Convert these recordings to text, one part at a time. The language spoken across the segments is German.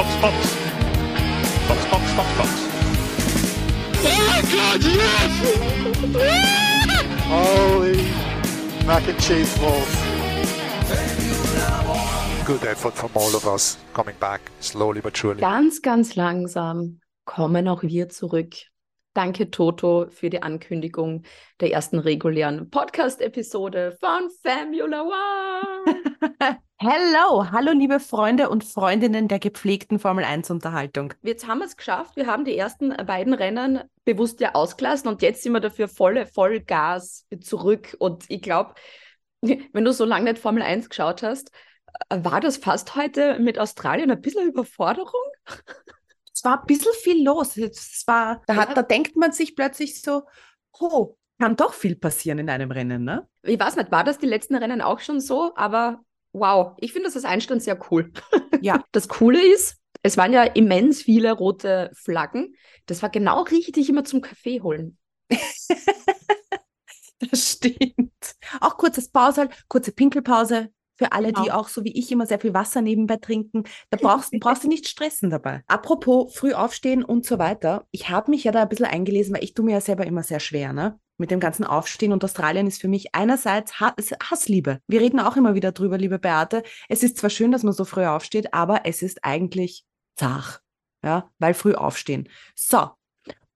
Box, Box. Box, Box, Box, Box. Oh God, yes! Holy mac and cheese balls. Good effort from all of us coming back slowly but surely. Ganz, ganz langsam kommen auch wir zurück. Danke, Toto, für die Ankündigung der ersten regulären Podcast-Episode von Formula One. Hello, hallo liebe Freunde und Freundinnen der gepflegten Formel 1 Unterhaltung. Jetzt haben wir es geschafft. Wir haben die ersten beiden Rennen bewusst ja ausgelassen und jetzt sind wir dafür volle Vollgas zurück. Und ich glaube, wenn du so lange nicht Formel 1 geschaut hast, war das fast heute mit Australien ein bisschen Überforderung? Es war ein bisschen viel los. Es war, da, hat, da denkt man sich plötzlich so, oh, kann doch viel passieren in einem Rennen, ne? Ich weiß nicht, war das die letzten Rennen auch schon so, aber wow, ich finde das als Einstand sehr cool. Ja. Das Coole ist, es waren ja immens viele rote Flaggen. Das war genau richtig immer zum Kaffee holen. das stimmt. Auch kurzes Pause, kurze Pinkelpause. Für alle, Genau. die auch so wie ich immer sehr viel Wasser nebenbei trinken, da brauchst, brauchst du nicht stressen dabei. Apropos früh aufstehen und so weiter. Ich habe mich ja da ein bisschen eingelesen, weil ich tue mir ja selber immer sehr schwer, ne? Mit dem ganzen Aufstehen und Australien ist für mich einerseits Ha- es- Hassliebe. Wir reden auch immer wieder drüber, liebe Beate. Es ist zwar schön, dass man so früh aufsteht, aber es ist eigentlich zart. Ja, weil früh aufstehen. So.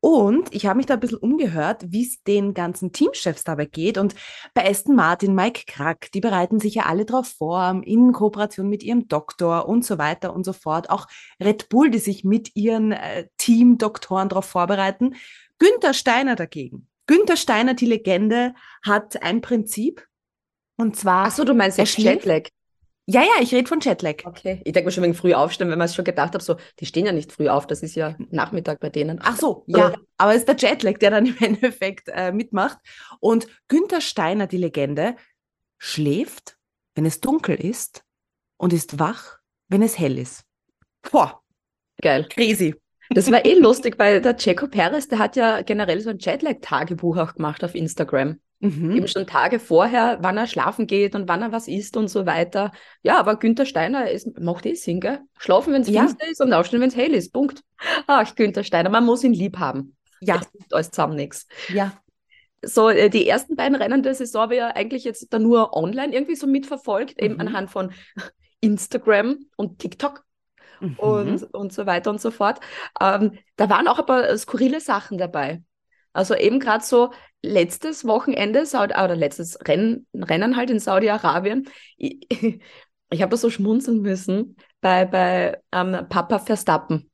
Und ich habe mich da ein bisschen umgehört, wie es den ganzen Teamchefs dabei geht. Und bei Aston Martin, Mike Krack, die bereiten sich ja alle drauf vor, in Kooperation mit ihrem Doktor und so weiter und so fort. Auch Red Bull, die sich mit ihren äh, Teamdoktoren darauf vorbereiten. Günther Steiner dagegen. Günther Steiner, die Legende, hat ein Prinzip. Und zwar, Achso, du meinst Er schläft? Jetlag. Ja, ja, ich rede von Jetlag. Okay. Ich denke mir schon wegen früh aufstehen, wenn man es schon gedacht hat, so, die stehen ja nicht früh auf, das ist ja Nachmittag bei denen. Ach so, ja, aber es ist der Jetlag, der dann im Endeffekt äh, mitmacht. Und Günther Steiner, die Legende, schläft, wenn es dunkel ist und ist wach, wenn es hell ist. Boah, Geil. crazy. Das war eh lustig, weil der Checo Perez, der hat ja generell so ein Jetlag-Tagebuch auch gemacht auf Instagram. Mhm. Eben schon Tage vorher, wann er schlafen geht und wann er was isst und so weiter. Ja, aber Günther Steiner ist, macht eh Sinn, gell? Schlafen, wenn es Ja. finster ist und aufstehen, wenn es hell ist. Punkt. Ach, Günther Steiner, man muss ihn lieb haben. Ja, Es gibt alles zusammen nichts. ja. So, äh, die ersten beiden Rennen der Saison habe ich ja eigentlich jetzt da nur online irgendwie so mitverfolgt, eben Mhm. anhand von Instagram und TikTok Mhm. und, und so weiter und so fort. Ähm, da waren auch ein paar skurrile Sachen dabei. Also eben gerade so letztes Wochenende, Saudi oder letztes Rennen, Rennen halt in Saudi-Arabien. Ich, ich habe da so schmunzeln müssen bei, bei ähm, Papa Verstappen.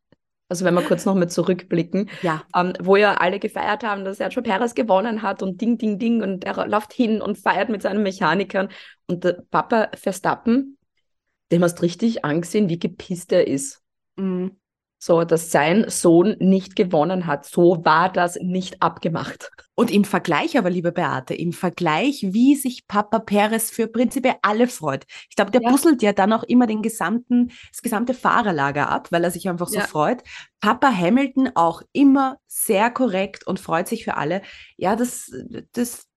Also wenn wir kurz noch mal zurückblicken, ja. ähm, wo ja alle gefeiert haben, dass Sergio Perez gewonnen hat und ding, ding, ding und er läuft hin und feiert mit seinen Mechanikern und der Papa Verstappen, dem hast richtig angesehen, wie gepisst er ist. Mhm. So, dass sein Sohn nicht gewonnen hat. So war das nicht abgemacht. Und im Vergleich aber, liebe Beate, im Vergleich, wie sich Papa Perez für prinzipiell alle freut. Ich glaube, der Ja. busselt ja dann auch immer den gesamten, das gesamte Fahrerlager ab, weil er sich einfach so Ja. freut. Papa Hamilton auch immer sehr korrekt und freut sich für alle. Ja, das, das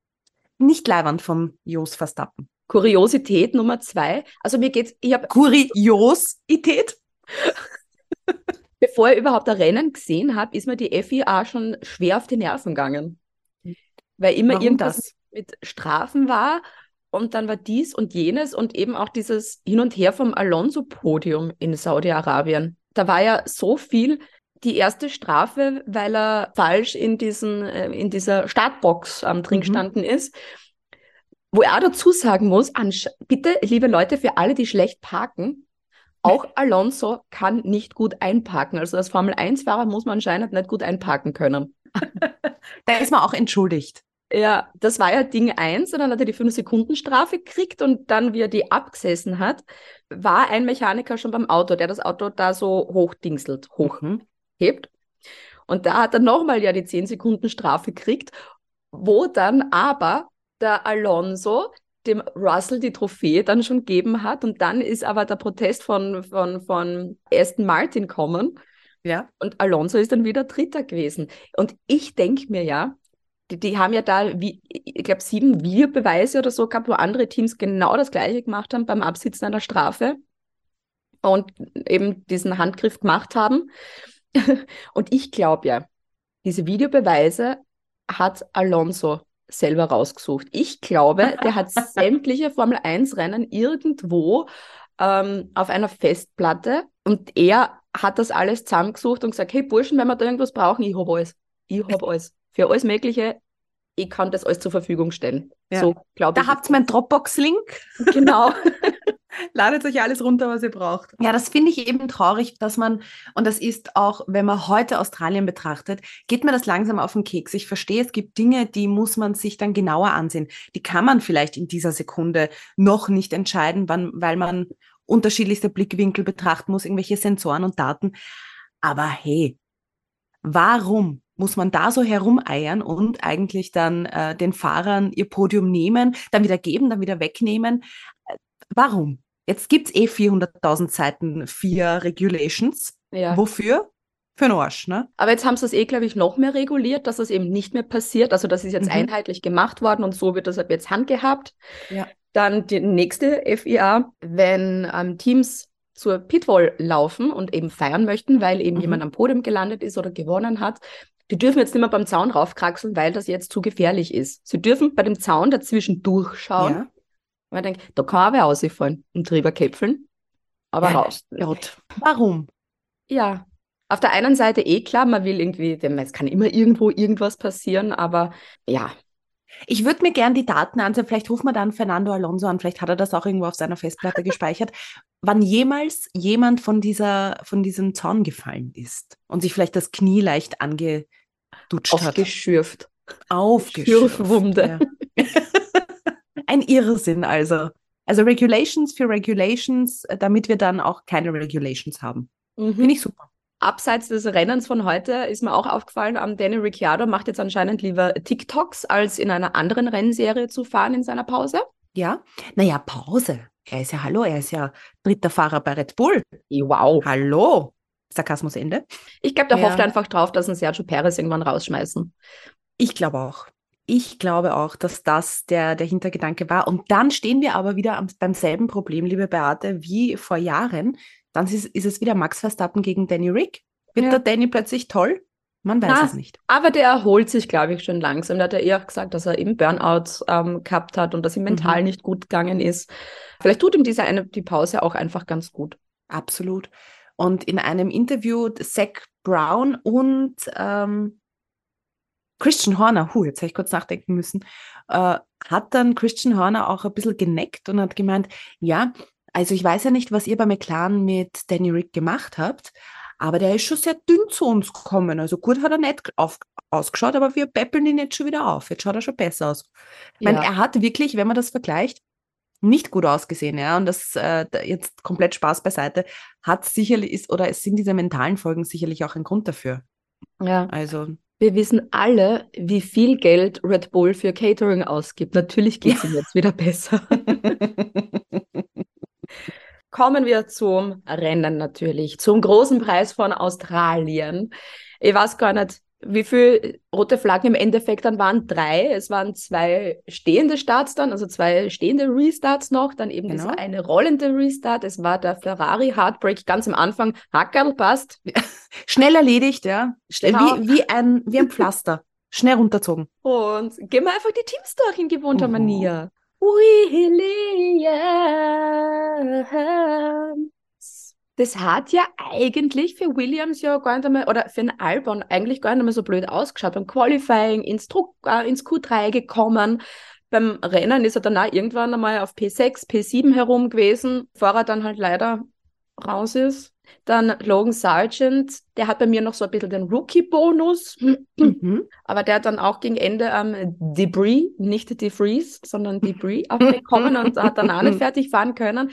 nicht leiwand vom Jos Verstappen. Kuriosität Nummer zwei. Also mir geht's, ich habe, Kuriosität? bevor ich überhaupt ein Rennen gesehen habe, ist mir die FIA schon schwer auf die Nerven gegangen. Weil immer Warum irgendwas das? mit Strafen war und dann war dies und jenes und eben auch dieses Hin und Her vom Alonso-Podium in Saudi-Arabien. Da war ja so viel. Die erste Strafe, weil er falsch in, diesen, äh, in dieser Startbox ähm, drin Mhm. gestanden ist. Wo er auch dazu sagen muss, bitte, liebe Leute, für alle, die schlecht parken, auch Alonso kann nicht gut einparken. Also als Formel-1-Fahrer muss man anscheinend nicht gut einparken können. Da ist man auch entschuldigt. Ja, das war ja Ding 1 und dann hat er die 5-Sekunden-Strafe gekriegt und dann, wie er die abgesessen hat, war ein Mechaniker schon beim Auto, der das Auto da so hochdingselt, hochhebt. Mhm. Und da hat er nochmal ja die 10-Sekunden-Strafe gekriegt, wo dann aber der Alonso dem Russell die Trophäe dann schon gegeben hat und dann ist aber der Protest von, von, von Aston Martin kommen Ja. und Alonso ist dann wieder Dritter gewesen. Und ich denke mir ja, die, die haben ja da, wie, ich glaube, sieben Videobeweise oder so gehabt, wo andere Teams genau das Gleiche gemacht haben beim Absitzen einer Strafe. und eben diesen Handgriff gemacht haben. und ich glaube ja, diese Videobeweise hat Alonso selber rausgesucht. Ich glaube, der hat sämtliche Formel 1 Rennen irgendwo ähm, auf einer Festplatte und er hat das alles zusammengesucht und gesagt, hey Burschen, wenn wir da irgendwas brauchen, ich habe alles. Ich habe alles. Für alles Mögliche, ich kann das alles zur Verfügung stellen. Ja. So glaube ich. Da habt ihr meinen Dropbox-Link. Genau. Ladet euch alles runter, was ihr braucht. Ja, das finde ich eben traurig, dass man, und das ist auch, wenn man heute Australien betrachtet, geht mir das langsam auf den Keks. Ich verstehe, es gibt Dinge, die muss man sich dann genauer ansehen. Die kann man vielleicht in dieser Sekunde noch nicht entscheiden, wann, weil man unterschiedlichste Blickwinkel betrachten muss, irgendwelche Sensoren und Daten. Aber hey, warum muss man da so herumeiern und eigentlich dann äh, den Fahrern ihr Podium nehmen, dann wieder geben, dann wieder wegnehmen? Warum? Jetzt gibt's eh 400.000 Seiten, vier Regulations. Ja. Wofür? Für den Arsch, ne? Aber jetzt haben sie es eh, glaube ich, noch mehr reguliert, dass das eben nicht mehr passiert. Also das ist jetzt Mhm. einheitlich gemacht worden und so wird das ab jetzt handgehabt. Ja. Dann die nächste FIA, wenn ähm, Teams zur Pitwall laufen und eben feiern möchten, weil eben Mhm. jemand am Podium gelandet ist oder gewonnen hat, die dürfen jetzt nicht mehr beim Zaun raufkraxeln, weil das jetzt zu gefährlich ist. Sie dürfen bei dem Zaun dazwischen durchschauen. Ja. Und man denkt, da kann auch wer rausfallen und drüber käpfeln, aber Ja, raus. Gott. Warum? Ja, auf der einen Seite eh klar, man will irgendwie, es kann immer irgendwo irgendwas passieren, aber ja, Ich würde mir gern die Daten ansehen. Vielleicht ruft man dann Fernando Alonso an. Vielleicht hat er das auch irgendwo auf seiner Festplatte gespeichert. Wann jemals jemand von dieser, von diesem Zaun gefallen ist und sich vielleicht das Knie leicht angedutscht hat. aufgeschürft. Aufgeschürft. Schürfwunde. Ja. Ein Irrsinn also. Also Regulations für Regulations, äh, damit wir dann auch keine Regulations haben. Mhm. Finde ich super. Abseits des Rennens von heute ist mir auch aufgefallen, ähm, Danny Ricciardo macht jetzt anscheinend lieber TikToks, als in einer anderen Rennserie zu fahren in seiner Pause. Ja. Naja, Pause. Er ist ja, hallo, er ist ja dritter Fahrer bei Red Bull. Wow. Hallo. Sarkasmus Ende. Ich glaube, der Ja. hofft einfach drauf, dass ein Sergio Perez irgendwann rausschmeißen. Ich glaube auch. Ich glaube auch, dass das der, der Hintergedanke war. Und dann stehen wir aber wieder am, beim selben Problem, liebe Beate, wie vor Jahren. Dann ist, ist es wieder Max Verstappen gegen Danny Rick. Wird Ja. der Danny plötzlich toll? Man weiß Na, es nicht. Aber der erholt sich, glaube ich, schon langsam. Der hat ja eher gesagt, dass er eben Burnout ähm, gehabt hat und dass ihm mental Mhm. nicht gut gegangen ist. Vielleicht tut ihm diese eine, die Pause auch einfach ganz gut. Absolut. Und in einem Interview Zach Brown und ähm, Christian Horner, hu, jetzt habe ich kurz nachdenken müssen, äh, hat dann Christian Horner auch ein bisschen geneckt und hat gemeint, ja, also ich weiß ja nicht, was ihr bei McLaren mit Danny Rick gemacht habt, aber der ist schon sehr dünn zu uns gekommen. Also gut hat er nicht auf, ausgeschaut, aber wir peppeln ihn jetzt schon wieder auf. Jetzt schaut er schon besser aus. Ich meine, Ja. er hat wirklich, wenn man das vergleicht, nicht gut ausgesehen, ja. Und das äh, jetzt komplett Spaß beiseite, hat sicherlich ist oder es sind diese mentalen Folgen sicherlich auch ein Grund dafür. Ja. Also Wir wissen alle, wie viel Geld Red Bull für Catering ausgibt. Natürlich geht es ihm jetzt wieder besser. Kommen wir zum Rennen natürlich, zum großen Preis von Australien. Ich weiß gar nicht, wie viele rote Flaggen im Endeffekt dann waren. Drei. Es waren zwei stehende Starts dann, also zwei stehende Restarts noch, dann eben Genau. dieser eine rollende Restart. Es war der Ferrari Heartbreak ganz am Anfang. Hackerl passt. schnell erledigt, ja. Genau. wie, wie, ein, wie ein Pflaster. Schnell runterzogen. Und gehen wir einfach die Teams durch in gewohnter Mhm. Manier. Williams. Das hat ja eigentlich für Williams ja gar nicht einmal, oder für den Albon eigentlich gar nicht einmal so blöd ausgeschaut. Beim Qualifying ins, Druck, äh, ins Q3 gekommen. Beim Rennen ist er dann auch irgendwann einmal auf P6, P7 herum gewesen, bevor er dann halt leider raus ist. Dann Logan Sargent, der hat bei mir noch so ein bisschen den Rookie-Bonus. Mhm. Aber der hat dann auch gegen Ende ähm, Debris, nicht Defreeze, sondern Debris abbekommen und hat dann auch nicht fertig fahren können.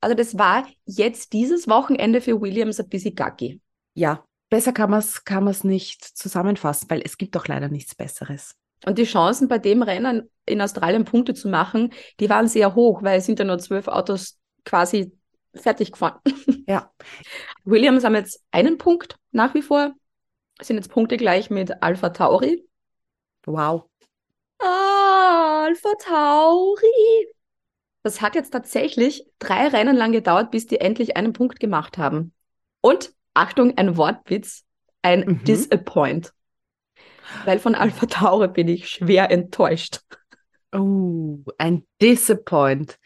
Also das war jetzt dieses Wochenende für Williams ein bisschen gacki. Ja, besser kann man es kann man's nicht zusammenfassen, weil es gibt doch leider nichts Besseres. Und die Chancen bei dem Rennen in Australien Punkte zu machen, die waren sehr hoch, weil es sind ja nur zwölf Autos quasi fertig gefahren. Ja. Williams haben jetzt einen Punkt nach wie vor, sind jetzt Punkte gleich mit Alpha Tauri. Wow. Ah, Alpha Tauri. Das hat jetzt tatsächlich drei Rennen lang gedauert, bis die endlich einen Punkt gemacht haben. Und, Achtung, ein Wortwitz, ein Mhm. Disappoint. Weil von Alpha Tauri bin ich schwer enttäuscht. Oh, ein Disappoint.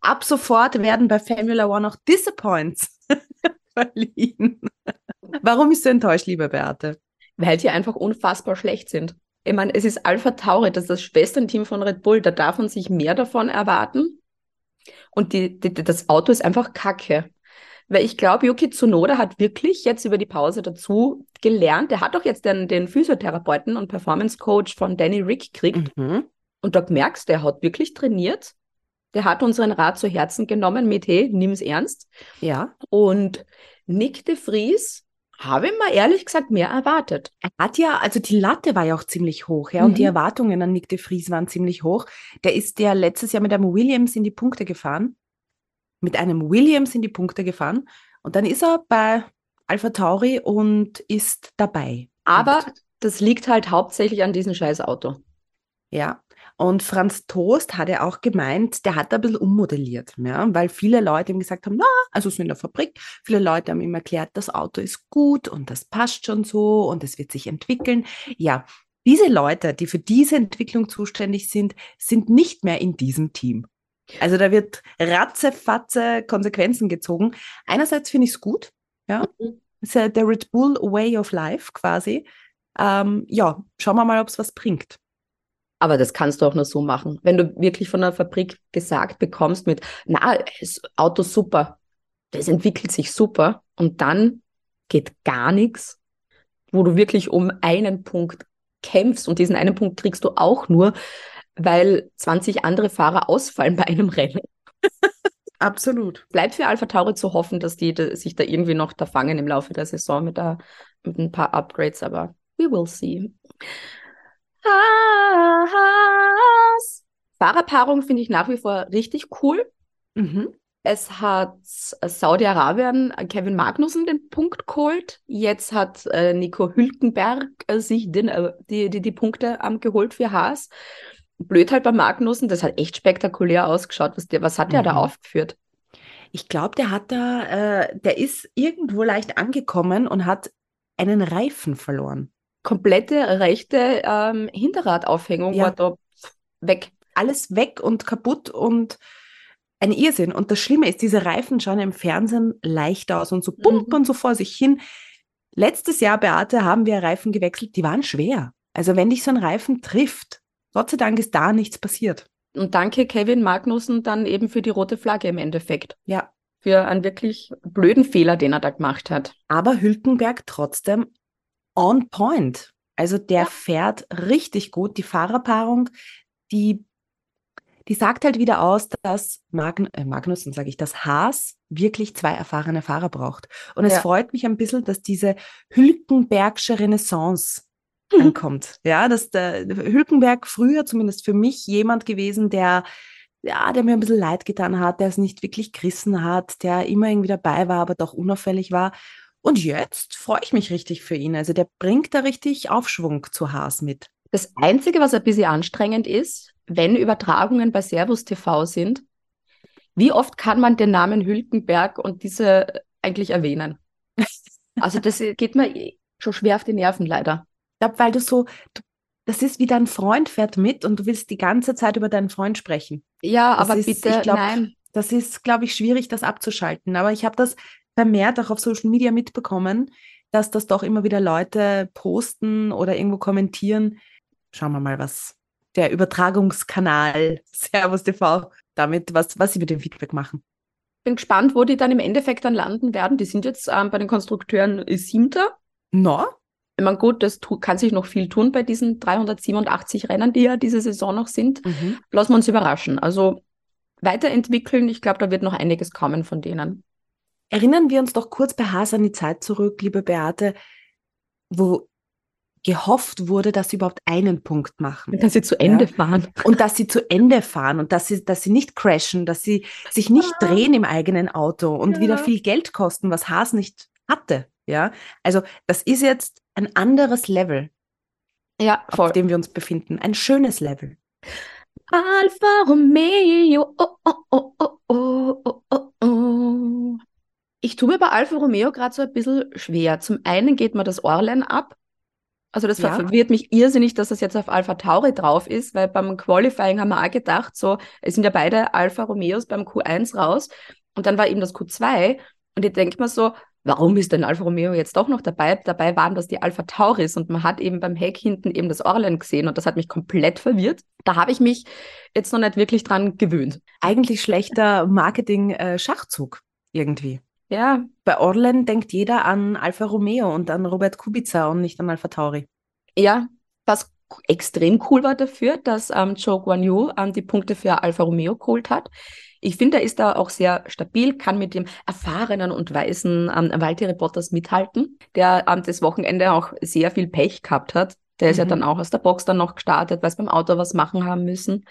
Ab sofort werden bei Formula One auch Disappoints verliehen. Warum bist du enttäuscht, liebe Beate? Weil die einfach unfassbar schlecht sind. Ich meine, es ist Alpha Tauri, das ist das Schwesternteam von Red Bull, da darf man sich mehr davon erwarten. Und die, die, das Auto ist einfach kacke. Weil ich glaube, Yuki Tsunoda hat wirklich jetzt über die Pause dazu gelernt. Der hat doch jetzt den, den Physiotherapeuten und Performance Coach von Danny Rick gekriegt. Mhm. Und da merkst du, der hat wirklich trainiert. Der hat unseren Rat zu Herzen genommen mit, hey, nimm's ernst. Ja. Und Nick de Vries habe ich mal ehrlich gesagt mehr erwartet. Er hat ja, also die Latte war ja auch ziemlich hoch, ja, und die Mhm. Erwartungen an Nick de Vries waren ziemlich hoch. Der ist ja letztes Jahr mit einem Williams in die Punkte gefahren. Mit einem Williams in die Punkte gefahren. Und dann ist er bei Alpha Tauri und ist dabei. Aber das liegt halt hauptsächlich an diesem scheiß Auto. Ja, und Franz Toast hat ja auch gemeint, der hat ein bisschen ummodelliert, ja, weil viele Leute ihm gesagt haben, na, also so in der Fabrik, viele Leute haben ihm erklärt, das Auto ist gut und das passt schon so und es wird sich entwickeln. Ja, diese Leute, die für diese Entwicklung zuständig sind, sind nicht mehr in diesem Team. Also da wird ratzefatze Konsequenzen gezogen. Einerseits finde ich es gut, ja, ist ja der Red Bull Way of Life quasi. Ähm, ja, schauen wir mal, ob es was bringt. Aber das kannst du auch nur so machen. Wenn du wirklich von der Fabrik gesagt bekommst mit, na, das Auto super, das entwickelt sich super und dann geht gar nichts, wo du wirklich um einen Punkt kämpfst und diesen einen Punkt kriegst du auch nur, weil 20 andere Fahrer ausfallen bei einem Rennen. Absolut. Bleibt für Alpha Tauri zu hoffen, dass die da, sich da irgendwie noch da fangen im Laufe der Saison mit, da, mit ein paar Upgrades, aber we will see. Fahrerpaarung finde ich nach wie vor richtig cool. Mhm. Es hat Saudi-Arabien Kevin Magnussen den Punkt geholt. Jetzt hat äh, Nico Hülkenberg äh, sich den, äh, die, die, die Punkte ähm, geholt für Haas. Blöd halt bei Magnussen, das hat echt spektakulär ausgeschaut. Was, der, was hat der da Mhm. aufgeführt? Ich glaube, der hat da, äh, der ist irgendwo leicht angekommen und hat einen Reifen verloren. Komplette rechte ähm, Hinterradaufhängung Ja. war da weg. Alles weg und kaputt und ein Irrsinn. Und das Schlimme ist, diese Reifen schauen im Fernsehen leicht aus und so pumpern so vor sich hin. Letztes Jahr, Beate, haben wir Reifen gewechselt, die waren schwer. Also wenn dich so ein Reifen trifft, Gott sei Dank ist da nichts passiert. Und danke Kevin Magnussen dann eben für die rote Flagge im Endeffekt. Ja, Für einen wirklich blöden Fehler, den er da gemacht hat. aber Hülkenberg trotzdem on point. Also der Ja. fährt richtig gut. Die Fahrerpaarung, die, die sagt halt wieder aus, dass Magn äh, Magnussen, sage ich, dass Haas wirklich zwei erfahrene Fahrer braucht. Und es Ja. freut mich ein bisschen, dass diese Hülkenbergsche Renaissance Mhm. ankommt. Ja, dass der Hülkenberg früher zumindest für mich jemand gewesen, der ja, der mir ein bisschen leid getan hat, der es nicht wirklich gerissen hat, der immer irgendwie dabei war, aber doch unauffällig war. Und jetzt freue ich mich richtig für ihn. Also der bringt da richtig Aufschwung zu Haas mit. Das Einzige, was ein bisschen anstrengend ist, wenn Übertragungen bei Servus TV sind, wie oft kann man den Namen Hülkenberg und diese eigentlich erwähnen? Also das geht mir eh schon schwer auf die Nerven leider. Ich glaube, weil du so, du, das ist wie dein Freund fährt mit und du willst die ganze Zeit über deinen Freund sprechen. Ja, Das aber ist- bitte, glaub, nein. Das ist, glaube ich, schwierig, das abzuschalten. Aber ich habe das vermehrt auch auf Social Media mitbekommen, dass das doch immer wieder Leute posten oder irgendwo kommentieren. Schauen wir mal, was der Übertragungskanal Servus TV damit, was, was sie mit dem Feedback machen. Bin gespannt, wo die dann im Endeffekt dann landen werden. Die sind jetzt ähm, bei den Konstrukteuren Siebter. No? Ich meine, gut, das kann sich noch viel tun bei diesen 387 Rennen, die ja diese Saison noch sind. Mhm. Lassen wir uns überraschen. Also weiterentwickeln, ich glaube, da wird noch einiges kommen von denen. Erinnern wir uns doch kurz bei Haas an die Zeit zurück, liebe Beate, wo gehofft wurde, dass sie überhaupt einen Punkt machen. Dass sie zu Ende fahren. und dass sie zu Ende fahren und dass sie, dass sie nicht crashen, dass sie sich nicht Ja. drehen im eigenen Auto und Ja. wieder viel Geld kosten, was Haas nicht hatte. Ja, also das ist jetzt ein anderes Level, Ja, auf voll. dem wir uns befinden. Ein schönes Level. Alfa Romeo. Oh, oh, oh, oh, oh, oh, oh, oh. Ich tue mir bei Alfa Romeo gerade so ein bisschen schwer. Zum einen geht mir das Orlen ab. Also das Ja. verwirrt mich irrsinnig, dass das jetzt auf Alpha Tauri drauf ist, weil beim Qualifying haben wir auch gedacht, so, es sind ja beide Alfa Romeos beim Q1 raus und dann war eben das Q2 und ich denke mir so, warum ist denn Alfa Romeo jetzt doch noch dabei? Dabei waren das die Alpha Tauris und man hat eben beim Heck hinten eben das Orlen gesehen und das hat mich komplett verwirrt. Da habe ich mich jetzt noch nicht wirklich dran gewöhnt. Eigentlich schlechter Marketing-Schachzug irgendwie. Ja, Bei Orlen denkt jeder an Alfa Romeo und an Robert Kubica und nicht an Alfa Tauri. Ja, was extrem cool war dafür, dass ähm, Joe Guan Yu ähm, die Punkte für Alfa Romeo geholt hat. Ich finde, er ist da auch sehr stabil, kann mit dem erfahrenen und weisen ähm, Valtteri Bottas mithalten, der ähm, das Wochenende auch sehr viel Pech gehabt hat. Der ist ja Mhm. dann auch aus der Box dann noch gestartet, weil es beim Auto was machen haben müssen.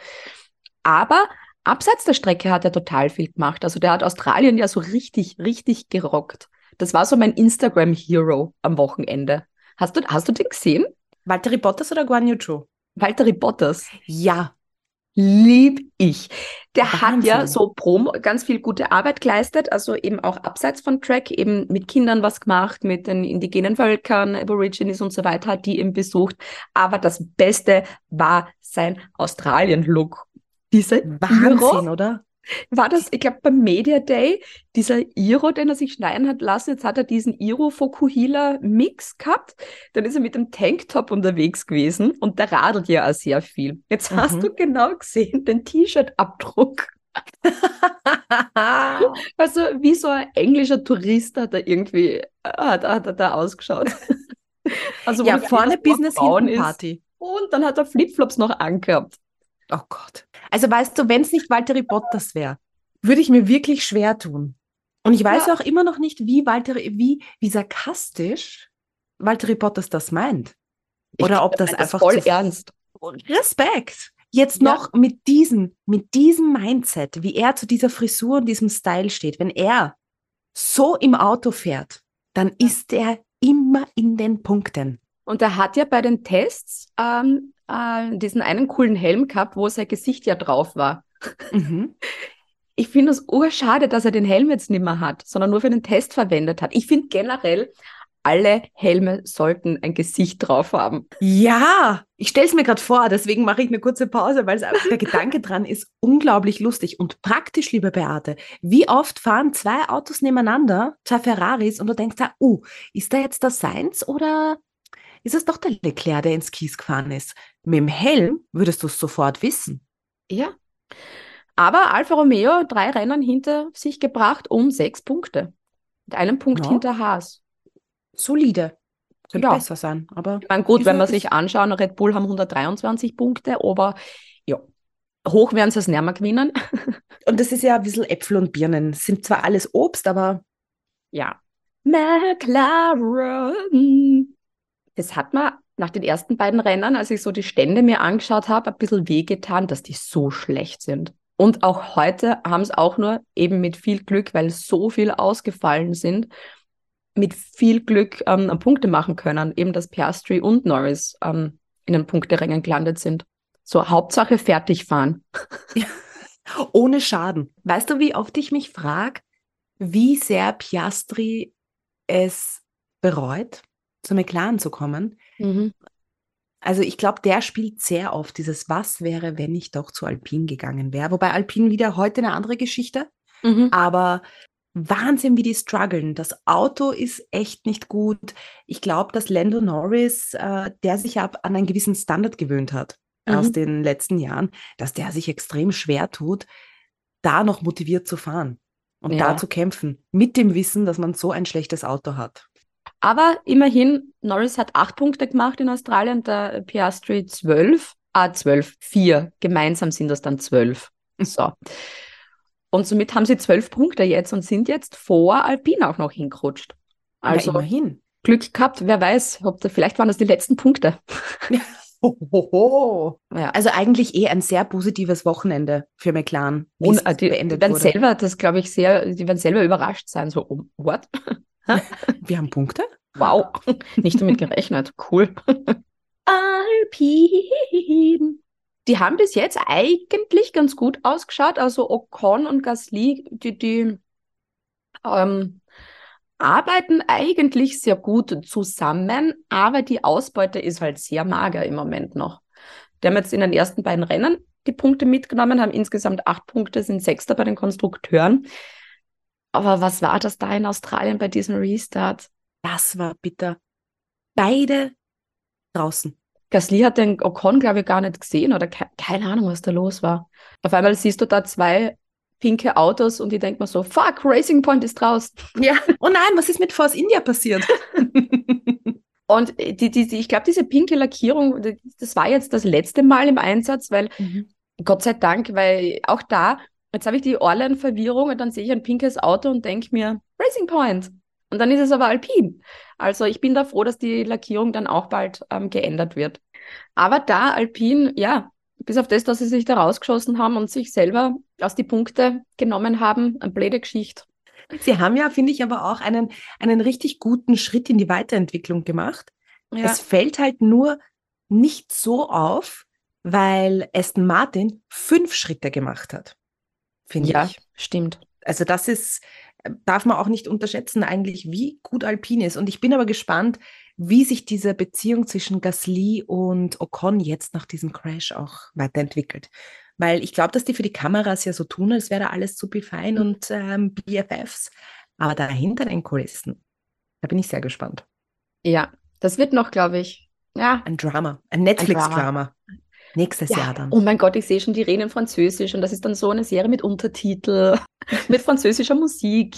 Aber abseits der Strecke hat er total viel gemacht. Also der hat Australien ja so richtig, richtig gerockt. Das war so mein Instagram-Hero am Wochenende. Hast du, hast du den gesehen? Valtteri Bottas oder Guan Yu Zhou? Valtteri Bottas. Ja. Lieb ich. Der hat ja Wahnsinn. so Promo ganz viel gute Arbeit geleistet, also eben auch abseits von Track, eben mit Kindern was gemacht, mit den indigenen Völkern, Aborigines und so weiter, hat die eben besucht. Aber das Beste war sein Australien-Look. Diese Wahnsinn, Iro, oder? war das, ich glaube, beim Media Day, dieser Iro, den er sich schneiden hat lassen, jetzt hat er diesen Iro Fokuhila Mix gehabt, dann ist er mit dem Tanktop unterwegs gewesen und der radelt ja auch sehr viel. Jetzt hast Mhm. du genau gesehen, den T-Shirt-Abdruck. Also wie so ein englischer Tourist hat er irgendwie, äh, hat, hat er da ausgeschaut. Also wo ja, vorne hast, Business, hinten ist. Party. Und dann hat er Flipflops noch angehabt. Oh Gott. Also weißt du, wenn es nicht Valtteri Bottas wäre, würde ich mir wirklich schwer tun. Und ich weiß Ja. auch immer noch nicht, wie Valtteri, wie, wie sarkastisch Valtteri Bottas das meint. Ich Oder glaub, ob das einfach voll zu- ernst. Respekt. Jetzt Ja. noch mit diesem, mit diesem Mindset, wie er zu dieser Frisur und diesem Style steht. Wenn er so im Auto fährt, dann ist er immer in den Punkten. Und er hat ja bei den Tests ähm, äh, diesen einen coolen Helm gehabt, wo sein Gesicht ja drauf war. Mhm. Ich finde es urschade, dass er den Helm jetzt nicht mehr hat, sondern nur für den Test verwendet hat. Ich finde generell, alle Helme sollten ein Gesicht drauf haben. Ja, ich stelle es mir gerade vor, deswegen mache ich eine kurze Pause, weil der Gedanke dran ist unglaublich lustig und praktisch, liebe Beate. Wie oft fahren zwei Autos nebeneinander, zwei Ferraris, und du denkst da, uh, ist da jetzt das Seins oder ist es doch der Leclerc, der ins Kies gefahren ist? Mit dem Helm würdest du es sofort wissen. Ja. Aber Alfa Romeo drei Rennen hinter sich gebracht um sechs Punkte. Mit einem Punkt Ja. hinter Haas. Solide. Könnte Ja. besser sein, aber Ich meine, gut, wenn wir sich anschauen, Red Bull haben 123 Punkte, aber ja, hoch werden sie es nicht mehr gewinnen. und das ist ja ein bisschen Äpfel und Birnen. Sind zwar alles Obst, aber Ja. McLaren. Das hat mir nach den ersten beiden Rennen, als ich so die Stände mir angeschaut habe, ein bisschen wehgetan, dass die so schlecht sind. Und auch heute haben es auch nur eben mit viel Glück, weil so viel ausgefallen sind, mit viel Glück ähm, Punkte machen können. Eben, dass Piastri und Norris ähm, in den Punkterängen gelandet sind. So, Hauptsache fertig fahren. ohne Schaden. Weißt du, wie oft ich mich frage, wie sehr Piastri es bereut, zu McLaren zu kommen? Also ich glaube, der spielt sehr oft dieses Was wäre, wenn ich doch zu Alpine gegangen wäre. Wobei Alpine wieder heute eine andere Geschichte. Mhm. Aber Wahnsinn, wie die strugglen. Das Auto ist echt nicht gut. Ich glaube, dass Lando Norris, äh, der sich ab an einen gewissen Standard gewöhnt hat Mhm. aus den letzten Jahren, dass der sich extrem schwer tut, da noch motiviert zu fahren und Ja. da zu kämpfen, mit dem Wissen, dass man so ein schlechtes Auto hat. Aber immerhin, Norris hat acht Punkte gemacht in Australien, der Piastri zwölf, ah, zwölf, vier. Gemeinsam sind das dann zwölf. So. Und somit haben sie zwölf Punkte jetzt und sind jetzt vor Alpine auch noch hingerutscht. Also ja, immerhin. Glück gehabt, wer weiß, ob da, vielleicht waren das die letzten Punkte. Hohoho. Ja. Also eigentlich eh ein sehr positives Wochenende für McLaren, Und es äh, die, werden wurde. selber, das glaube ich sehr, die werden selber überrascht sein. So, oh, what? Wir haben Punkte? Wow, nicht damit gerechnet. Cool. Alpine. die haben bis jetzt eigentlich ganz gut ausgeschaut. Also Ocon und Gasly, die, die ähm, arbeiten eigentlich sehr gut zusammen, aber die Ausbeute ist halt sehr mager im Moment noch. Die haben jetzt in den ersten beiden Rennen die Punkte mitgenommen, haben insgesamt acht Punkte, sind Sechster bei den Konstrukteuren. Aber was war das da in Australien bei diesem Restart? Das war bitter. Beide draußen. Gasly hat den Ocon, glaube ich, gar nicht gesehen oder ke keine Ahnung, was da los war. Auf einmal siehst du da zwei pinke Autos und ich denke mir so, fuck, Racing Point ist draußen. Ja. Oh nein, was ist mit Force India passiert? und die, die, die ich glaube, diese pinke Lackierung, das war jetzt das letzte Mal im Einsatz, weil mhm. Gott sei Dank, weil auch da, jetzt habe ich die Orlan-Verwirrung und dann sehe ich ein pinkes Auto und denke mir, Racing Point. Und dann ist es aber Alpin. Also ich bin da froh, dass die Lackierung dann auch bald ähm, geändert wird. Aber da Alpin, ja, bis auf das, dass sie sich da rausgeschossen haben und sich selber aus die Punkte genommen haben, eine blöde Geschichte. Sie haben ja, finde ich, aber auch einen, einen richtig guten Schritt in die Weiterentwicklung gemacht. Ja. Es fällt halt nur nicht so auf, weil Aston Martin fünf Schritte gemacht hat, finde ja, ich. Ja, stimmt. Also das ist, darf man auch nicht unterschätzen eigentlich, wie gut Alpine ist. Und ich bin aber gespannt, wie sich diese Beziehung zwischen Gasly und Ocon jetzt nach diesem Crash auch weiterentwickelt. Weil ich glaube, dass die für die Kameras ja so tun, als wäre da alles super fein und ähm, BFFs. Aber dahinter den Kulissen, da bin ich sehr gespannt. Ja, das wird noch, glaube ich, ja. Ein Drama, ein Netflix-Drama. Nächstes ja. Jahr dann. Oh mein Gott, ich sehe schon die Reden in Französisch und das ist dann so eine Serie mit Untertitel, mit französischer Musik.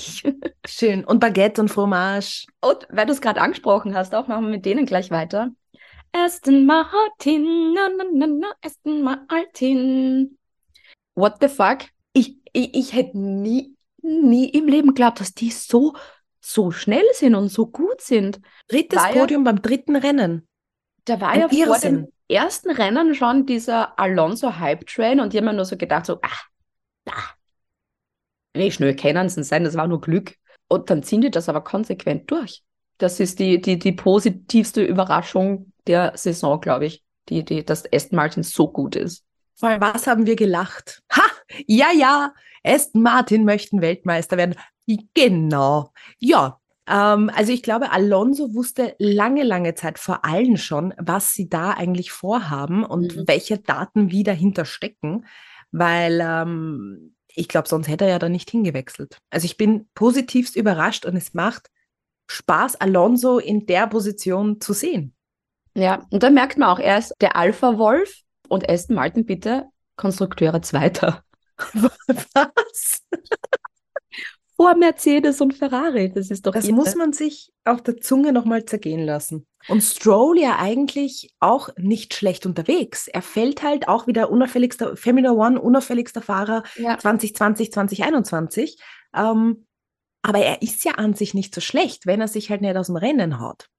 Schön. Und Baguette und Fromage. Und weil du es gerade angesprochen hast, auch machen wir mit denen gleich weiter. Aston Martin, na, na, na, na, Aston Martin. What the fuck? Ich, ich, ich hätte nie, nie im Leben geglaubt, dass die so, so schnell sind und so gut sind. Drittes war Podium ja, beim dritten Rennen. Da war Ein ja Irrsinn. vor dem ersten Rennen schon dieser Alonso Hype Train und die haben mir nur so gedacht, so, ah, ah, wie schnell können sie sein, das war nur Glück. Und dann ziehen die das aber konsequent durch. Das ist die, die, die positivste Überraschung der Saison, glaube ich, die, die, dass Aston Martin so gut ist. Vor allem, was haben wir gelacht? Ha! Ja, ja, Aston Martin möchten Weltmeister werden. Genau. Ja, ähm, also ich glaube, Alonso wusste lange, lange Zeit vor allen schon, was sie da eigentlich vorhaben und mhm. welche Daten wie dahinter stecken, weil ähm, ich glaube, sonst hätte er ja da nicht hingewechselt. Also ich bin positivst überrascht und es macht Spaß, Alonso in der Position zu sehen. Ja, und da merkt man auch, er ist der Alpha-Wolf und Aston Martin bitte Konstrukteure Zweiter. Was? Vor Mercedes und Ferrari. Das ist doch. Das irre. muss man sich auf der Zunge nochmal zergehen lassen. Und Stroll ja eigentlich auch nicht schlecht unterwegs. Er fällt halt auch wieder unauffälligster, Formula One, unauffälligster Fahrer ja. 2020, 2021. Ähm, aber er ist ja an sich nicht so schlecht, wenn er sich halt nicht aus dem Rennen haut.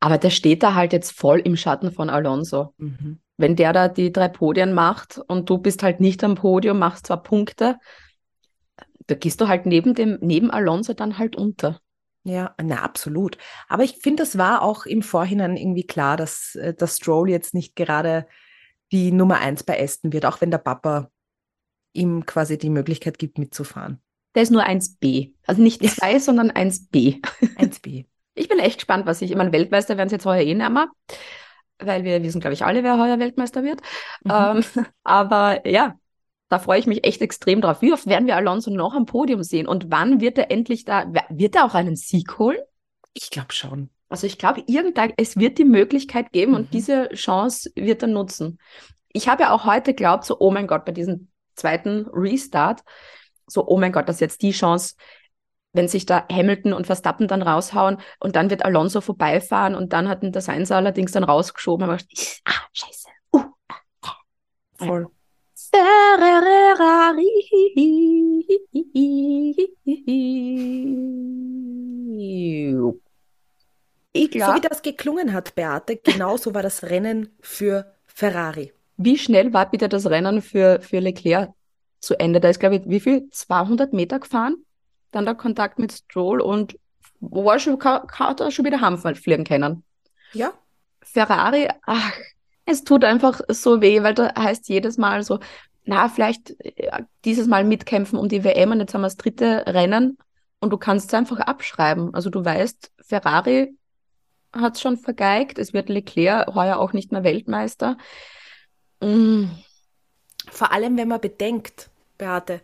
Aber der steht da halt jetzt voll im Schatten von Alonso. Mhm. Wenn der da die drei Podien macht und du bist halt nicht am Podium, machst zwar Punkte, da gehst du halt neben dem, neben Alonso dann halt unter. Ja, na, absolut. Aber ich finde, das war auch im Vorhinein irgendwie klar, dass, äh, dass Stroll jetzt nicht gerade die Nummer eins bei Aston wird, auch wenn der Papa ihm quasi die Möglichkeit gibt, mitzufahren. Der ist nur 1b. Also nicht 2, sondern 1b. 1b. Ich bin echt gespannt, was ich. Ich meine, Weltmeister werden es jetzt heuer eh nicht mehr, weil wir wissen, glaube ich, alle, wer heuer Weltmeister wird. Mhm. Ähm, aber ja, da freue ich mich echt extrem drauf. Wie oft werden wir Alonso noch am Podium sehen? Und wann wird er endlich da, wird er auch einen Sieg holen? Ich glaube schon. Also ich glaube, irgendwann, es wird die Möglichkeit geben mhm. und diese Chance wird er nutzen. Ich habe ja auch heute geglaubt, so, oh mein Gott, bei diesem zweiten Restart, so, oh mein Gott, das ist jetzt die Chance, wenn sich da Hamilton und Verstappen dann raushauen und dann wird Alonso vorbeifahren und dann hat ihn das Einser allerdings dann rausgeschoben. Aber, ah, scheiße. Uh, ah, Voll. Ferrari. Ich glaub, so wie das geklungen hat, Beate, genauso war das Rennen für Ferrari. Wie schnell war bitte das Rennen für, für Leclerc zu Ende? Da ist, glaube ich, wie viel? 200 Meter gefahren? Dann der Kontakt mit Stroll und war schon, kann, kann er schon wieder heimfliegen können. Ja. Ferrari, ach, Es tut einfach so weh, weil da heißt jedes Mal so, na, vielleicht äh, dieses Mal mitkämpfen um die WM und jetzt haben wir das dritte Rennen und du kannst es einfach abschreiben. Also du weißt, Ferrari hat es schon vergeigt, es wird Leclerc heuer auch nicht mehr Weltmeister. Mm. Vor allem, wenn man bedenkt, Beate,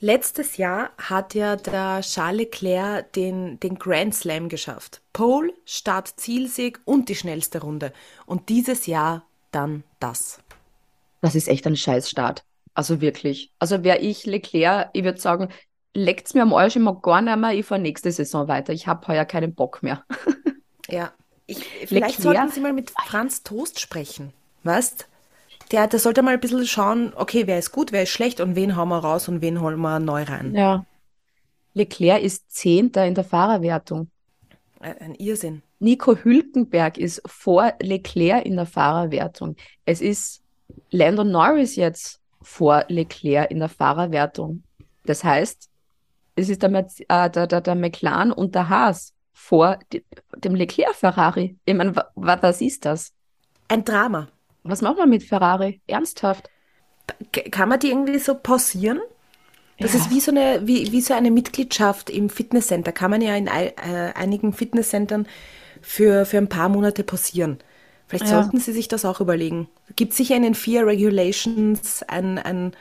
letztes Jahr hat ja der Charles Leclerc den, den Grand Slam geschafft. Pole, Start, Zielsieg und die schnellste Runde. Und dieses Jahr dann das. Das ist echt ein Scheißstart. Also wirklich. Also wäre ich Leclerc, ich würde sagen, leckt's mir am Arsch immer gar nicht mehr, ich fahre nächste Saison weiter. Ich habe heuer keinen Bock mehr. Ja. Ich, vielleicht Leclerc- sollten Sie mal mit Franz Toast sprechen. Weißt? Der, der sollte mal ein bisschen schauen, okay, wer ist gut, wer ist schlecht und wen hauen wir raus und wen holen wir neu rein. Ja. Leclerc ist Zehnter in der Fahrerwertung. Ein Irrsinn. Nico Hülkenberg ist vor Leclerc in der Fahrerwertung. Es ist Lando Norris jetzt vor Leclerc in der Fahrerwertung. Das heißt, es ist der, Merz- äh, der, der, der McLaren und der Haas vor dem Leclerc-Ferrari. Ich meine, wa, wa, was ist das? Ein Drama. Was machen wir mit Ferrari? Ernsthaft? Kann man die irgendwie so pausieren? Das Ja. ist wie so, eine, wie, wie so eine Mitgliedschaft im Fitnesscenter. Kann man ja in äh, einigen Fitnesscentern für, für ein paar Monate pausieren. Vielleicht Ja. sollten Sie sich das auch überlegen. Gibt sicher in den vier Regulations ein, ein,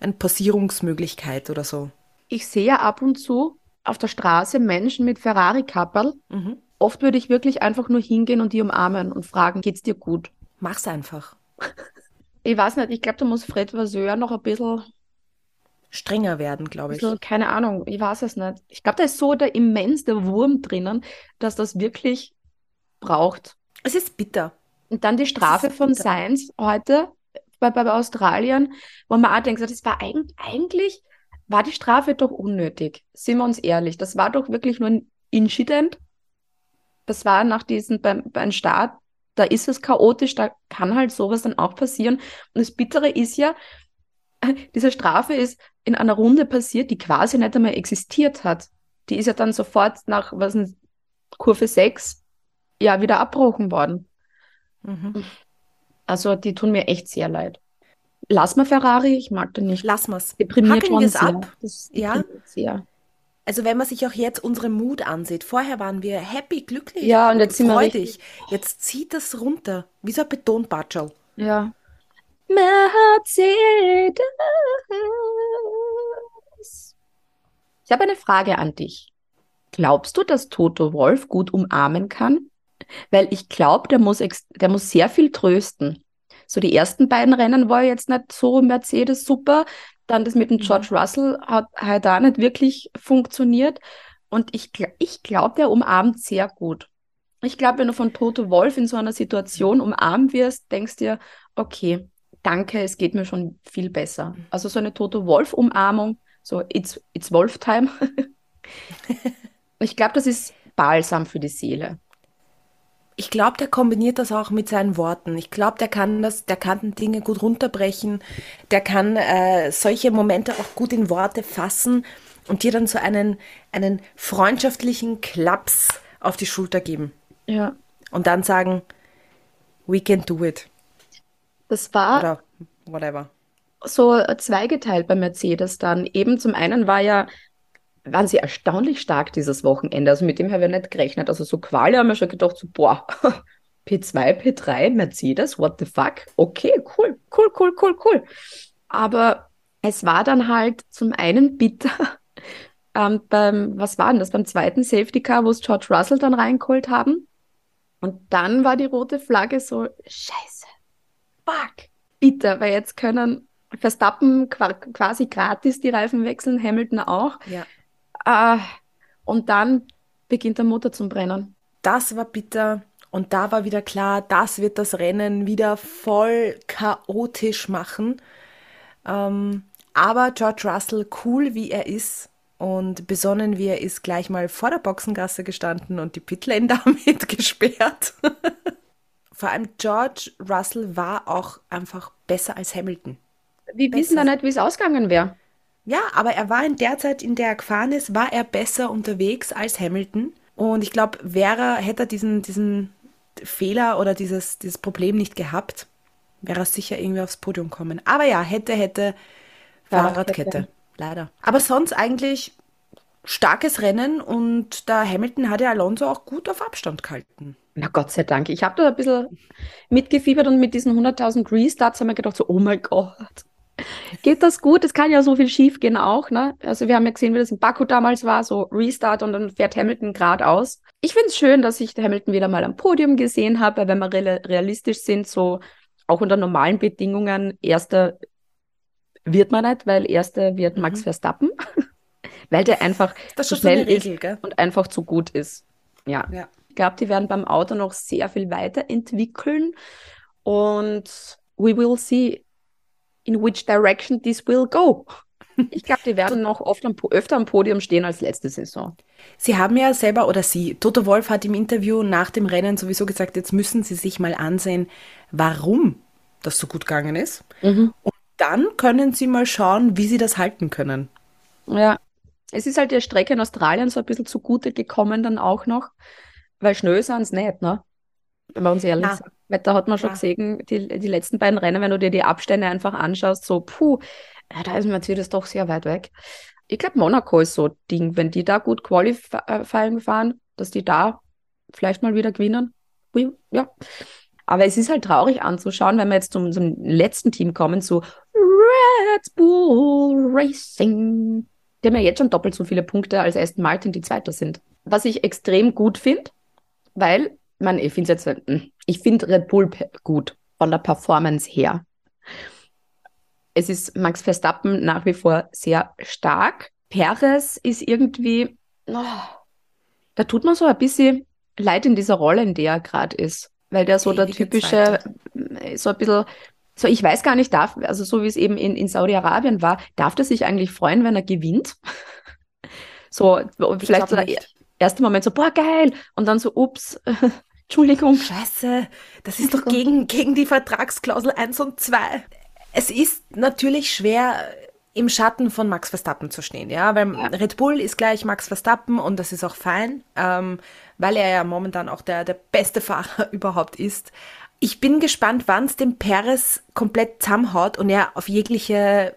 eine Pausierungsmöglichkeit oder so. Ich sehe ab und zu auf der Straße Menschen mit Ferrari-Kapperl. Mhm. Oft würde ich wirklich einfach nur hingehen und die umarmen und fragen, geht's dir gut? Mach's einfach. Ich weiß nicht, ich glaube, da muss Fred Vasseur noch ein bisschen, Strenger werden, glaube ich. bisschen, keine Ahnung, ich weiß es nicht. Ich glaube, da ist so der immens der Wurm drinnen, dass das wirklich braucht. Es ist bitter. Und dann die Strafe von bitter. Sainz heute bei, bei Australien, wo man auch denkt, das war eigentlich, eigentlich war die Strafe doch unnötig. Sind wir uns ehrlich, das war doch wirklich nur ein Incident. Das war nach diesem, beim, beim Start, da ist es chaotisch, da kann halt sowas dann auch passieren. Und das Bittere ist ja, diese Strafe ist in einer Runde passiert, die quasi nicht einmal existiert hat. Die ist ja dann sofort nach, was denn, Kurve 6 ja wieder abbrochen worden. Mhm. Also die tun mir echt sehr leid. Lass mal Ferrari, ich mag den nicht. Lassen wir's. Deprimiert Hackeln wir's ab. Das Ja. sehr. Also wenn man sich auch jetzt unseren Mut ansieht, vorher waren wir happy, glücklich, Ja, und jetzt sind wir freudig. Jetzt zieht das runter, wie so ein Betonbatschel. Ja. Mercedes. Ich habe eine Frage an dich. Glaubst du, dass Toto Wolf gut umarmen kann? Weil ich glaube, der muss, der muss sehr viel trösten. So die ersten beiden Rennen war jetzt nicht so Mercedes super. Dann das mit dem George Russell hat halt auch nicht wirklich funktioniert. Und ich, ich glaube, der umarmt sehr gut. Ich glaube, wenn du von Toto Wolf in so einer Situation umarmt wirst, denkst dir, okay, danke, es geht mir schon viel besser. Also so eine Toto Wolf Umarmung, so it's, it's Wolf Time. ich glaube, das ist Balsam für die Seele. Ich glaube, der kombiniert das auch mit seinen Worten. Ich glaube, der kann das, der kann Dinge gut runterbrechen. Der kann äh, solche Momente auch gut in Worte fassen und dir dann so einen, einen freundschaftlichen Klaps auf die Schulter geben. Ja. Und dann sagen, we can do it. Das war Oder whatever. so zweigeteilt bei Mercedes dann. Eben zum einen war ja, waren sie erstaunlich stark dieses Wochenende. Also mit dem haben wir nicht gerechnet. Also so Quali haben wir schon gedacht, so, boah, P2, P3, Mercedes, what the fuck? Okay, cool, cool, cool, cool, cool. Aber es war dann halt zum einen bitter, ähm, beim, was war denn das, beim zweiten Safety Car, wo es George Russell dann reingeholt haben. Und dann war die rote Flagge so, scheiße, fuck, bitter, weil jetzt können Verstappen qua quasi gratis die Reifen wechseln, Hamilton auch. Ja. Ah, und dann beginnt der Motor zum Brennen. Das war bitter. Und da war wieder klar, das wird das Rennen wieder voll chaotisch machen. Ähm, aber George Russell, cool wie er ist und besonnen wie er ist, gleich mal vor der Boxengasse gestanden und die Pitlane damit gesperrt. Vor allem George Russell war auch einfach besser als Hamilton. Wir wissen da Besser. nicht, wie es ausgegangen wäre. Ja, aber er war in der Zeit, in der er gefahren ist, war er besser unterwegs als Hamilton. Und ich glaube, wäre, hätte er diesen, diesen Fehler oder dieses, dieses Problem nicht gehabt, wäre er sicher irgendwie aufs Podium kommen. Aber ja, hätte, hätte, Fahrradkette. Leider. Aber sonst eigentlich starkes Rennen und der Hamilton hat ja Alonso auch gut auf Abstand gehalten. Na Gott sei Dank. Ich habe da ein bisschen mitgefiebert und mit diesen 100.000 Restarts haben wir gedacht, so, oh mein Gott, geht das gut? Es kann ja so viel schief gehen auch. Ne? Also wir haben ja gesehen, wie das in Baku damals war, so Restart und dann fährt Hamilton geradeaus. Ich finde es schön, dass ich Hamilton wieder mal am Podium gesehen habe, weil wenn wir real realistisch sind, so auch unter normalen Bedingungen, erster wird man nicht, weil erster wird Max Mhm. Verstappen, weil der einfach Das zu schnell eine ist Regel, gell? und einfach zu gut ist. Ja. Ja. Ich glaube, die werden beim Auto noch sehr viel weiterentwickeln und we will see in which direction this will go. Ich glaube, die werden noch oft am, öfter am Podium stehen als letzte Saison. Sie haben ja selber, oder sie, Toto Wolf hat im Interview nach dem Rennen sowieso gesagt, jetzt müssen Sie sich mal ansehen, warum das so gut gegangen ist. Und dann können Sie mal schauen, wie Sie das halten können. Ja, es ist halt der Strecke in Australien so ein bisschen zugute gekommen dann auch noch, weil schnell sind es nicht, ne? Wenn wir uns ehrlich Na. sind. Weil da hat man schon Na. gesehen, die, die letzten beiden Rennen, wenn du dir die Abstände einfach anschaust, so, puh, ja, da ist Mercedes doch sehr weit weg. Ich glaube, Monaco ist so ein Ding, wenn die da gut Qualifying fahren, dass die da vielleicht mal wieder gewinnen. Ui, Ja. Aber es ist halt traurig anzuschauen, wenn wir jetzt zum, zum letzten Team kommen, zu Red Bull Racing. Die haben ja jetzt schon doppelt so viele Punkte als Aston Martin, die Zweiter sind. Was ich extrem gut finde, weil, ich meine, ich finde jetzt, hm, ich finde Red Bull gut von der Performance her. Es ist Max Verstappen nach wie vor sehr stark. Perez ist irgendwie, oh, da tut man so ein bisschen leid in dieser Rolle, in der er gerade ist. Weil der so der typische, Zweite. äh, so ein bisschen, so ich weiß gar nicht, darf, also so wie es eben in, in Saudi-Arabien war, darf der sich eigentlich freuen, wenn er gewinnt? So, vielleicht glaub so der erste Moment so, boah, geil. Und dann so, ups, Entschuldigung. Scheiße, das ist doch gegen, gegen die Vertragsklausel 1 und 2. Es ist natürlich schwer, im Schatten von Max Verstappen zu stehen, ja, weil Red Bull ist gleich Max Verstappen und das ist auch fein, ähm, weil er ja momentan auch der, der beste Fahrer überhaupt ist. Ich bin gespannt, wann es dem Perez komplett zusammenhaut und er auf jegliche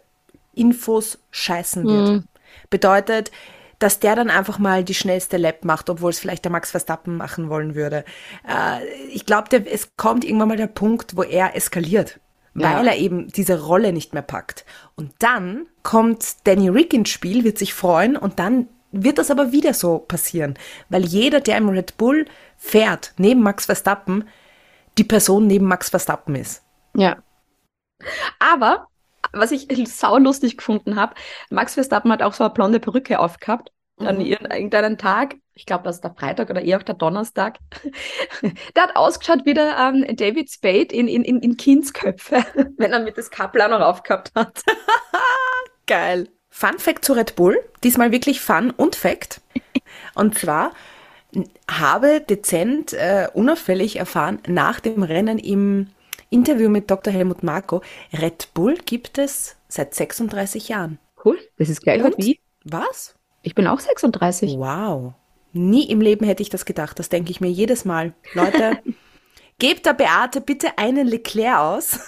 Infos scheißen wird. Bedeutet, dass der dann einfach mal die schnellste Lap macht, obwohl es vielleicht der Max Verstappen machen wollen würde. Äh, ich glaube, es kommt irgendwann mal der Punkt, wo er eskaliert, Ja. weil er eben diese Rolle nicht mehr packt. Und dann kommt Danny Rick ins Spiel, wird sich freuen und dann wird das aber wieder so passieren, weil jeder, der im Red Bull fährt, neben Max Verstappen, die Person neben Max Verstappen ist. Ja. Aber, was ich saulustig gefunden habe, Max Verstappen hat auch so eine blonde Perücke aufgehabt an ir- irgendeinen Tag. Ich glaube, das ist der Freitag oder eher auch der Donnerstag. der hat ausgeschaut wie der ähm, David Spade in, in, in, in Kindsköpfe, wenn er mit das Kaplan noch aufgehabt hat. Geil. Fun Fact zu Red Bull. Diesmal wirklich Fun und Fact. Und zwar habe dezent, äh, unauffällig erfahren, nach dem Rennen im Interview mit Dr. Helmut Marko, Red Bull gibt es seit 36 Jahren. Cool. Das ist gleich Und? wie. Was? Ich bin auch 36. Wow. Nie im Leben hätte ich das gedacht. Das denke ich mir jedes Mal. Leute, gebt der Beate bitte einen Leclerc aus.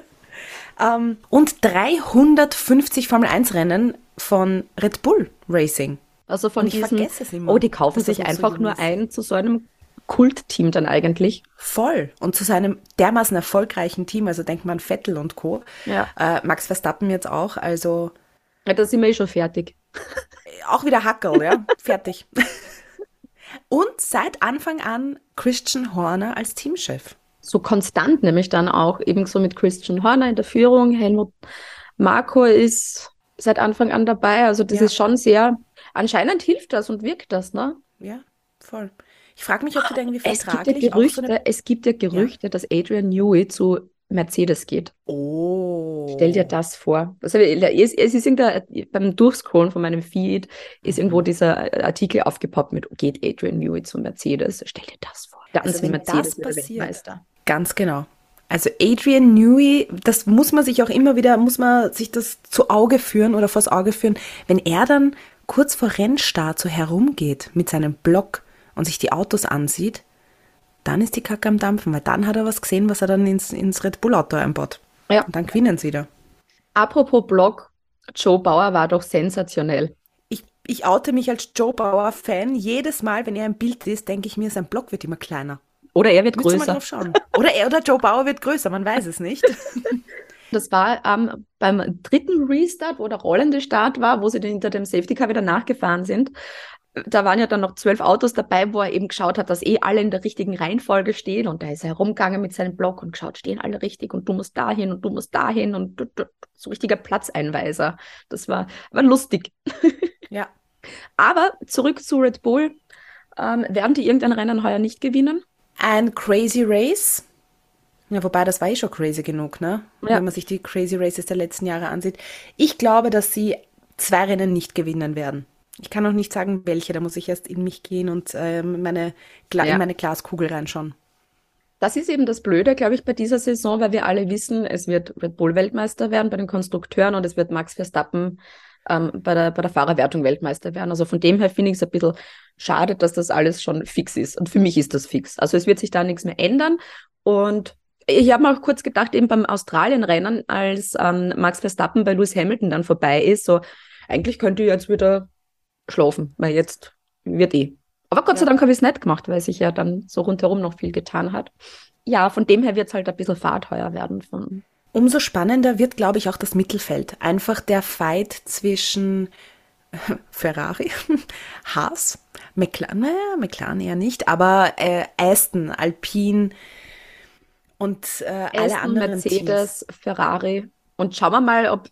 ähm, und 350 Formel-1-Rennen von Red Bull Racing. Also von Und ich diesen, vergesse es immer, oh, die kaufen das sich so einfach jung nur ein zu so einem Kultteam dann eigentlich. Voll. Und zu seinem dermaßen erfolgreichen Team, also denkt man Vettel und Co. Ja. Äh, Max Verstappen jetzt auch, also Ja, da sind wir eh schon fertig. auch wieder Hackel, ja, fertig. Und seit Anfang an Christian Horner als Teamchef. so konstant, nämlich dann auch eben so mit Christian Horner in der Führung. Helmut Marko ist seit Anfang an dabei. Also das Ja. ist schon sehr, anscheinend hilft das und wirkt das, ne? Ja, voll. Ich frage mich, ob du da irgendwie Es gibt ja vertraglich Gerüchte, so eine... es gibt ja Gerüchte, dass Adrian Newey zu Mercedes geht. Oh. Stell dir das vor. Also, es, es ist irgendein, beim Durchscrollen von meinem Feed ist Mhm. irgendwo dieser Artikel aufgepoppt mit geht Adrian Newey zu Mercedes. Stell dir das vor. Ganz Also wenn Mercedes das er passiert. Ganz genau. Also Adrian Newey, das muss man sich auch immer wieder, muss man sich das zu Auge führen oder vors Auge führen, wenn er dann kurz vor Rennstart so herumgeht mit seinem Block und sich die Autos ansieht, dann ist die Kacke am Dampfen, weil dann hat er was gesehen, was er dann ins, ins Red Bull Auto einbaut. Ja. Und dann gewinnen sie wieder. Apropos Blog, Joe Bauer war doch sensationell. Ich, ich oute mich als Joe Bauer Fan. Jedes Mal, wenn er ein Bild ist, denke ich mir, sein Blog wird immer kleiner. Oder er wird Müsst mal größer. drauf schauen. Oder er oder Joe Bauer wird größer, man weiß es nicht. Das war ähm, beim dritten Restart, wo der rollende Start war, wo sie dann hinter dem Safety Car wieder nachgefahren sind. Da waren ja dann noch zwölf Autos dabei, wo er eben geschaut hat, dass eh alle in der richtigen Reihenfolge stehen. Und da ist er herumgegangen mit seinem Block und geschaut, stehen alle richtig und du musst dahin und du musst dahin und du, du, so richtiger Platzeinweiser. Das war, war lustig. Ja. Aber zurück zu Red Bull. Ähm, werden die irgendein Rennen heuer nicht gewinnen? Ein Crazy Race. Ja, wobei das war eh schon crazy genug, ne? Ja. Wenn man sich die Crazy Races der letzten Jahre ansieht. Ich glaube, dass sie zwei Rennen nicht gewinnen werden. Ich kann auch nicht sagen, welche. Da muss ich erst in mich gehen und ähm, meine Gla Ja. in meine Glaskugel reinschauen. Das ist eben das Blöde, glaube ich, bei dieser Saison, weil wir alle wissen, es wird Red Bull Weltmeister werden bei den Konstrukteuren und es wird Max Verstappen ähm, bei, der, bei der Fahrerwertung Weltmeister werden. Also von dem her finde ich es ein bisschen schade, dass das alles schon fix ist. Und für mich ist das fix. Also es wird sich da nichts mehr ändern. Und ich habe mir auch kurz gedacht, eben beim Australien-Rennen, als ähm, Max Verstappen bei Lewis Hamilton dann vorbei ist, so eigentlich könnte ich jetzt wieder schlafen, weil jetzt wird eh. Aber Gott sei. Dank habe ich es nicht gemacht, weil sich ja dann so rundherum noch viel getan hat. Ja, von dem her wird es halt ein bisschen fahrteuer werden. Von, Umso spannender wird, glaube ich, auch das Mittelfeld. Einfach der Fight zwischen Ferrari, Haas, McLaren, naja, McLaren eher nicht, aber äh, Aston, Alpine und äh, alle Aston, anderen Mercedes, Ferrari. Und schauen wir mal, ob.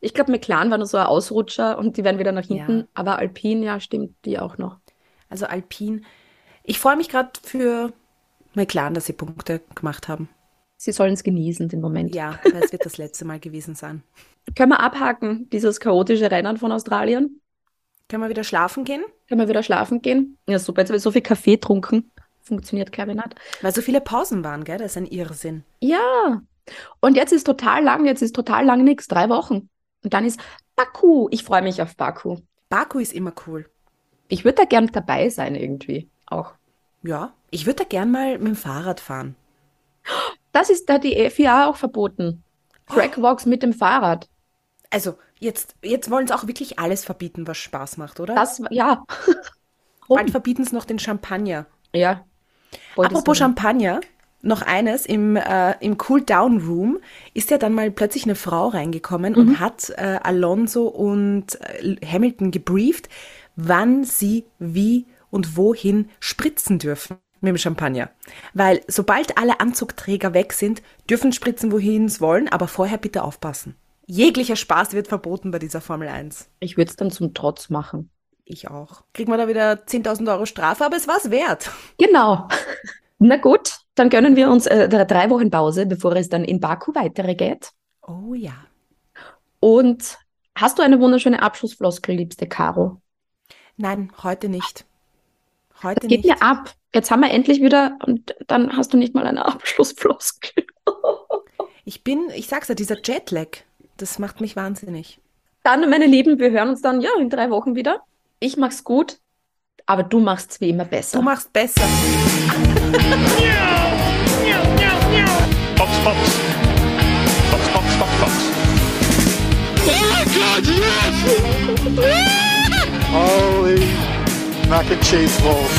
Ich glaube, McLaren war nur so ein Ausrutscher und die werden wieder nach hinten. Ja. Aber Alpine, ja, stimmt, die auch noch. Also Alpine. Ich freue mich gerade für McLaren, dass sie Punkte gemacht haben. Sie sollen es genießen, den Moment. Ja, weil es wird das letzte Mal gewesen sein. Können wir abhaken, dieses chaotische Rennen von Australien? Können wir wieder schlafen gehen? Können wir wieder schlafen gehen? Ja, super. Jetzt habe ich so viel Kaffee getrunken. Funktioniert, nicht. Weil so viele Pausen waren, gell? Das ist ein Irrsinn. Ja. Und jetzt ist total lang, jetzt ist total lang nichts. Drei Wochen. Und dann ist Baku. Ich freue mich auf Baku. Baku ist immer cool. Ich würde da gern dabei sein, irgendwie. Auch. Ja, ich würde da gern mal mit dem Fahrrad fahren. Das ist da die FIA auch verboten. Trackwalks mit dem Fahrrad. Also, jetzt, jetzt wollen sie auch wirklich alles verbieten, was Spaß macht, oder? Das, ja. Bald verbieten sie noch den Champagner. Ja. Apropos. Champagner, noch eines, im, äh, im Cool-Down-Room ist ja dann mal plötzlich eine Frau reingekommen Mhm. und hat äh, Alonso und äh, Hamilton gebrieft, wann sie wie und wohin spritzen dürfen mit dem Champagner. Weil sobald alle Anzugträger weg sind, dürfen spritzen, wohin sie wollen, aber vorher bitte aufpassen. Jeglicher Spaß wird verboten bei dieser Formel 1. Ich würde es dann zum Trotz machen. Ich auch. Kriegen wir da wieder 10.000 Euro Strafe, aber es war's wert. Genau. Na gut, dann gönnen wir uns äh, drei Wochen Pause, bevor es dann in Baku weitergeht. Oh ja. Und hast du eine wunderschöne Abschlussfloskel, liebste Caro? Nein, heute nicht. Heute Das geht nicht. mir ab. Jetzt haben wir endlich wieder und dann hast du nicht mal eine Abschlussfloskel. Ich bin, ich sag's ja, dieser Jetlag, das macht mich wahnsinnig. Dann, meine Lieben, wir hören uns dann ja in drei Wochen wieder. Ich mach's gut, aber du machst's wie immer besser. Du machst besser. Box, Box. Box, Box, Box, Box. Oh God, yes! Holy mac and cheese balls.